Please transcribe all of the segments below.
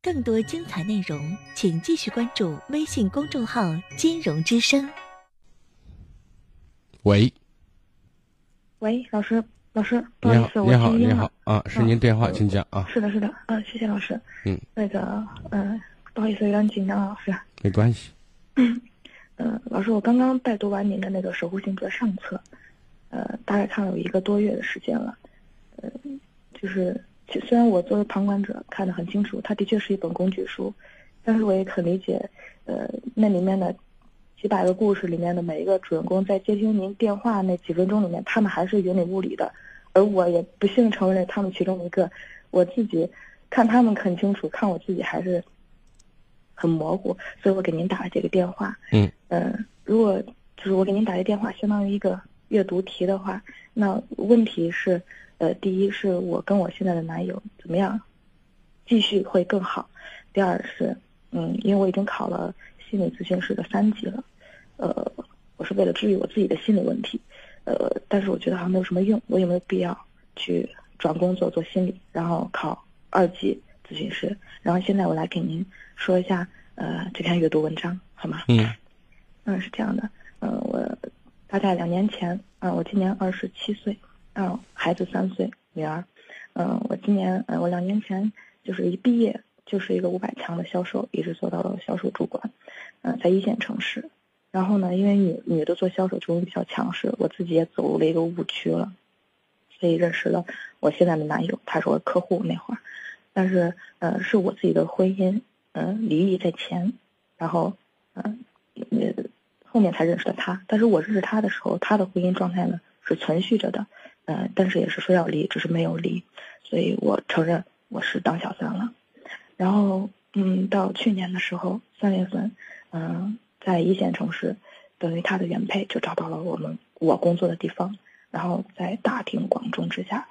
更多精彩内容，请继续关注微信公众号“金融之声”。喂，喂，老师，老师，不好意思，你好，你好啊，是您电话，请讲啊。是的，是的，嗯，谢谢老师。嗯，那个，嗯，不好意思，有点紧张，老师。没关系。嗯，呃，老师，我刚刚拜读完您的那个守护星座上册，呃，大概看了有一个多月的时间了，呃，就是。虽然我作为旁观者看得很清楚，它的确是一本工具书，但是我也很理解，呃，那里面的几百个故事里面的每一个主人公在接听您电话那几分钟里面，他们还是云里雾里的，而我也不幸成为了他们其中一个。我自己看他们很清楚，看我自己还是很模糊，所以我给您打了这个电话。嗯嗯，如果就是我给您打这电话，相当于一个阅读题的话，那问题是。呃，第一是我跟我现在的男友怎么样，继续会更好。第二是，嗯，因为我已经考了心理咨询师的三级了，呃，我是为了治愈我自己的心理问题，呃，但是我觉得好像没有什么用，我有没有必要去转工作做心理，然后考二级咨询师？然后现在我来给您说一下，呃，这篇阅读文章好吗？嗯，嗯，是这样的，嗯，我大概两年前，嗯，我今年二十七岁。嗯，孩子三岁，女儿。嗯，我今年，嗯，我两年前就是一毕业就是一个五百强的销售，一直做到了销售主管。嗯，在一线城市。然后呢，因为女女的做销售就比较强势，我自己也走入了一个误区了，所以认识了我现在的男友，他是我客户那会儿。但是，呃，是我自己的婚姻，嗯，离异在前，然后，嗯，后面才认识的他。但是我认识他的时候，他的婚姻状态呢是存续着的。嗯，但是也是说要离，只是没有离，所以我承认我是当小三了。然后，嗯，到去年的时候，三月份，嗯，在一线城市，等于他的原配就找到了我们我工作的地方，然后在大庭广众之下，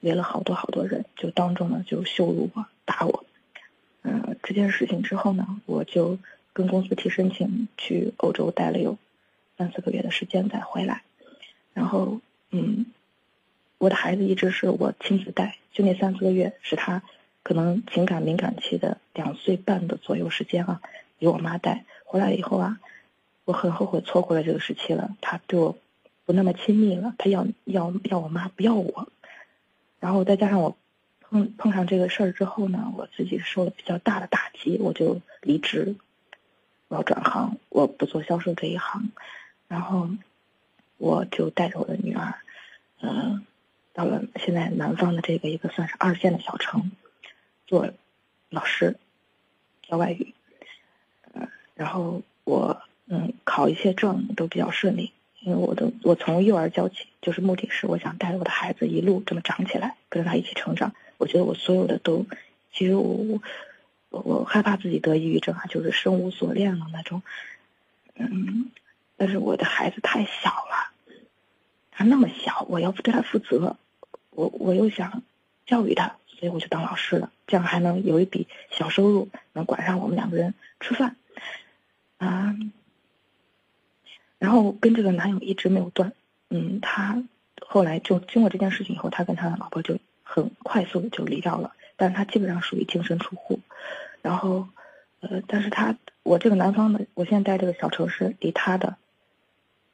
围了好多好多人，就当众呢就羞辱我、打我。嗯，这件事情之后呢，我就跟公司提申请去欧洲待了有三四个月的时间再回来，然后，嗯。我的孩子一直是我亲自带，就那三四个月是他可能情感敏感期的两岁半的左右时间啊，由我妈带。回来以后啊，我很后悔错过了这个时期了。他对我不那么亲密了，他要要要我妈不要我。然后再加上我碰碰上这个事儿之后呢，我自己受了比较大的打击，我就离职，我要转行，我不做销售这一行。然后我就带着我的女儿，嗯。到了现在南方的这个一个算是二线的小城，做老师教外语，呃，然后我嗯考一些证都比较顺利，因为我的我从幼儿教起，就是目的是我想带着我的孩子一路这么长起来，跟着他一起成长。我觉得我所有的都，其实我我我害怕自己得抑郁症啊，就是生无所恋了那种，嗯，但是我的孩子太小了，他那么小，我要不对他负责。我我又想教育他，所以我就当老师了，这样还能有一笔小收入，能管上我们两个人吃饭，啊，然后跟这个男友一直没有断，嗯，他后来就经过这件事情以后，他跟他的老婆就很快速的就离掉了，但是他基本上属于净身出户，然后呃，但是他我这个南方的，我现在在这个小城市，离他的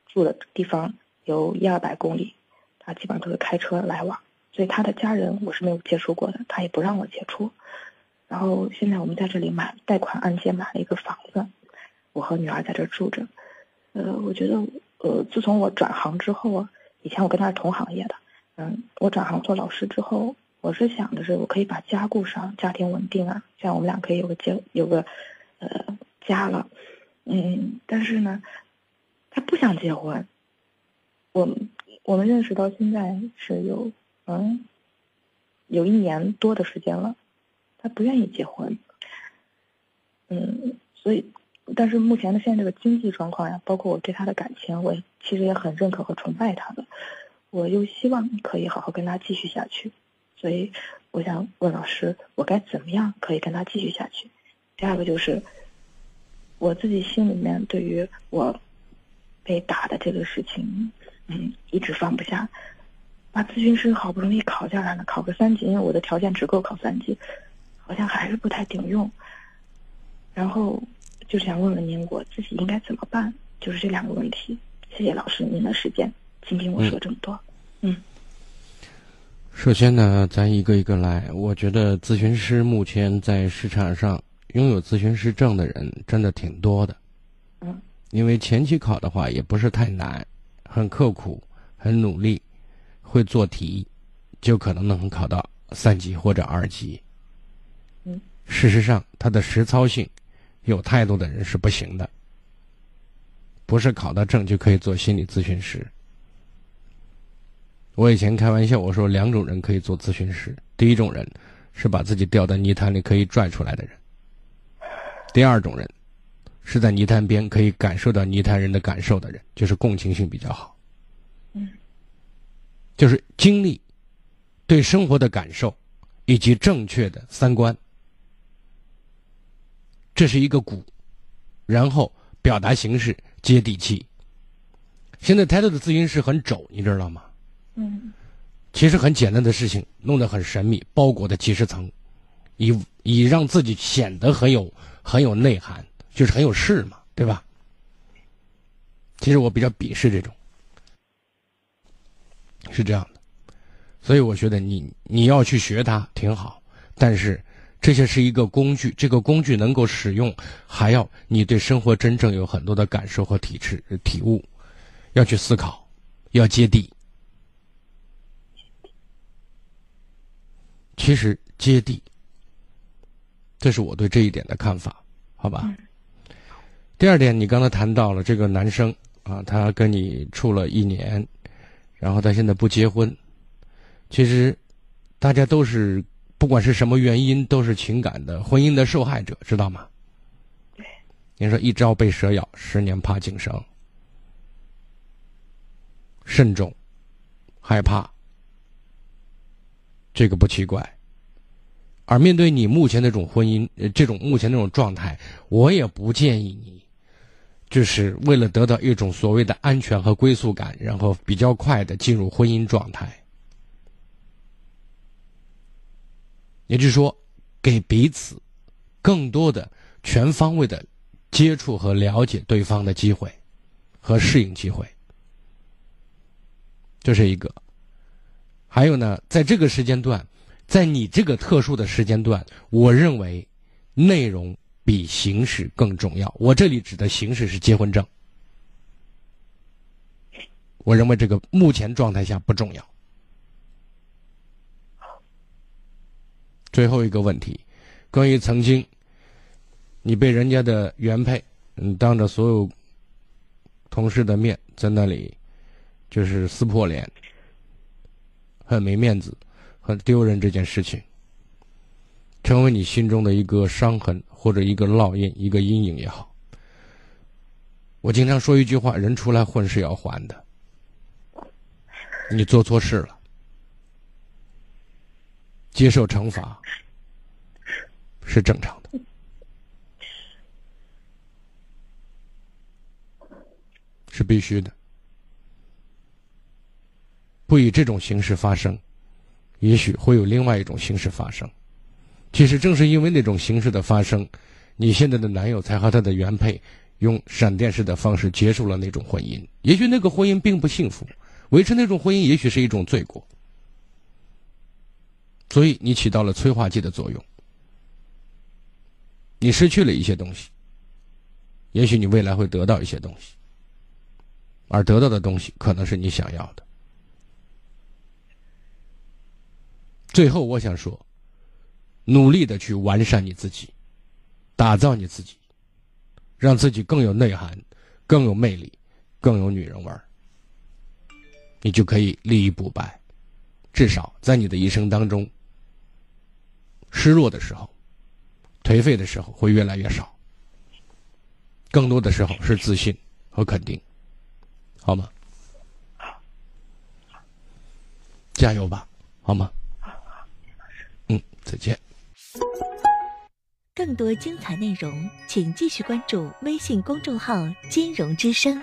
住的地方有一二百公里，他基本上都是开车来往。所以他的家人我是没有接触过的，他也不让我接触。然后现在我们在这里买贷款按揭买了一个房子，我和女儿在这住着。呃，我觉得呃，自从我转行之后啊，以前我跟他是同行业的，嗯，我转行做老师之后，我是想的是我可以把家顾上，家庭稳定啊，这样我们俩可以有个结有个呃家了。嗯，但是呢，他不想结婚。我我们认识到现在是有。嗯，有一年多的时间了，他不愿意结婚。嗯，所以，但是目前的现在这个经济状况呀，包括我对他的感情，我其实也很认可和崇拜他的。我又希望可以好好跟他继续下去，所以我想问老师，我该怎么样可以跟他继续下去？第二个就是我自己心里面对于我被打的这个事情，嗯，一直放不下。把咨询师好不容易考下来了，考个三级，因为我的条件只够考三级，好像还是不太顶用。然后就想问问您，我自己应该怎么办？就是这两个问题。谢谢老师您的时间，倾听我说这么多。嗯。首先呢，咱一个一个来。我觉得咨询师目前在市场上拥有咨询师证的人真的挺多的。嗯。因为前期考的话也不是太难，很刻苦，很努力，会做题，就可能能考到三级或者二级。嗯。事实上，他的实操性，有态度的人是不行的。不是考到证就可以做心理咨询师。我以前开玩笑，我说两种人可以做咨询师：第一种人是把自己掉在泥潭里可以拽出来的人；第二种人是在泥潭边可以感受到泥潭人的感受的人，就是共情性比较好。嗯，就是经历对生活的感受以及正确的三观，这是一个骨，然后表达形式。接地气。现在太多的咨询师很轴，你知道吗？嗯。其实很简单的事情，弄得很神秘，包裹的几十层，以以让自己显得很有很有内涵，就是很有势嘛，对吧？其实我比较鄙视这种，是这样的。所以我觉得你你要去学它挺好，但是。这些是一个工具，这个工具能够使用，还要你对生活真正有很多的感受和体质体悟，要去思考，要接地。其实接地，这是我对这一点的看法，好吧？第二点，你刚才谈到了这个男生啊，他跟你处了一年，然后他现在不结婚，其实大家都是。不管是什么原因，都是情感的婚姻的受害者，知道吗？对。您说一朝被蛇咬，十年怕井绳，慎重，害怕，这个不奇怪。而面对你目前这种婚姻，这种目前这种状态，我也不建议你，就是为了得到一种所谓的安全和归宿感，然后比较快的进入婚姻状态。也就是说，给彼此更多的全方位的接触和了解对方的机会和适应机会，这是一个。还有呢，在这个时间段，在你这个特殊的时间段，我认为内容比形式更重要。我这里指的形式是结婚证，我认为这个目前状态下不重要。最后一个问题，关于曾经你被人家的原配，嗯，当着所有同事的面在那里就是撕破脸，很没面子，很丢人这件事情，成为你心中的一个伤痕或者一个烙印、一个阴影也好。我经常说一句话：人出来混是要还的。你做错事了。接受惩罚是正常的，是必须的。不以这种形式发生，也许会有另外一种形式发生。其实正是因为那种形式的发生，你现在的男友才和他的原配用闪电式的方式结束了那种婚姻。也许那个婚姻并不幸福，维持那种婚姻也许是一种罪过。所以你起到了催化剂的作用，你失去了一些东西，也许你未来会得到一些东西，而得到的东西可能是你想要的。最后，我想说，努力的去完善你自己，打造你自己，让自己更有内涵、更有魅力、更有女人味儿，你就可以立于不败。至少在你的一生当中。失落的时候，颓废的时候会越来越少，更多的时候是自信和肯定，好吗？加油吧，好吗？再见。更多精彩内容，请继续关注微信公众号“金融之声”。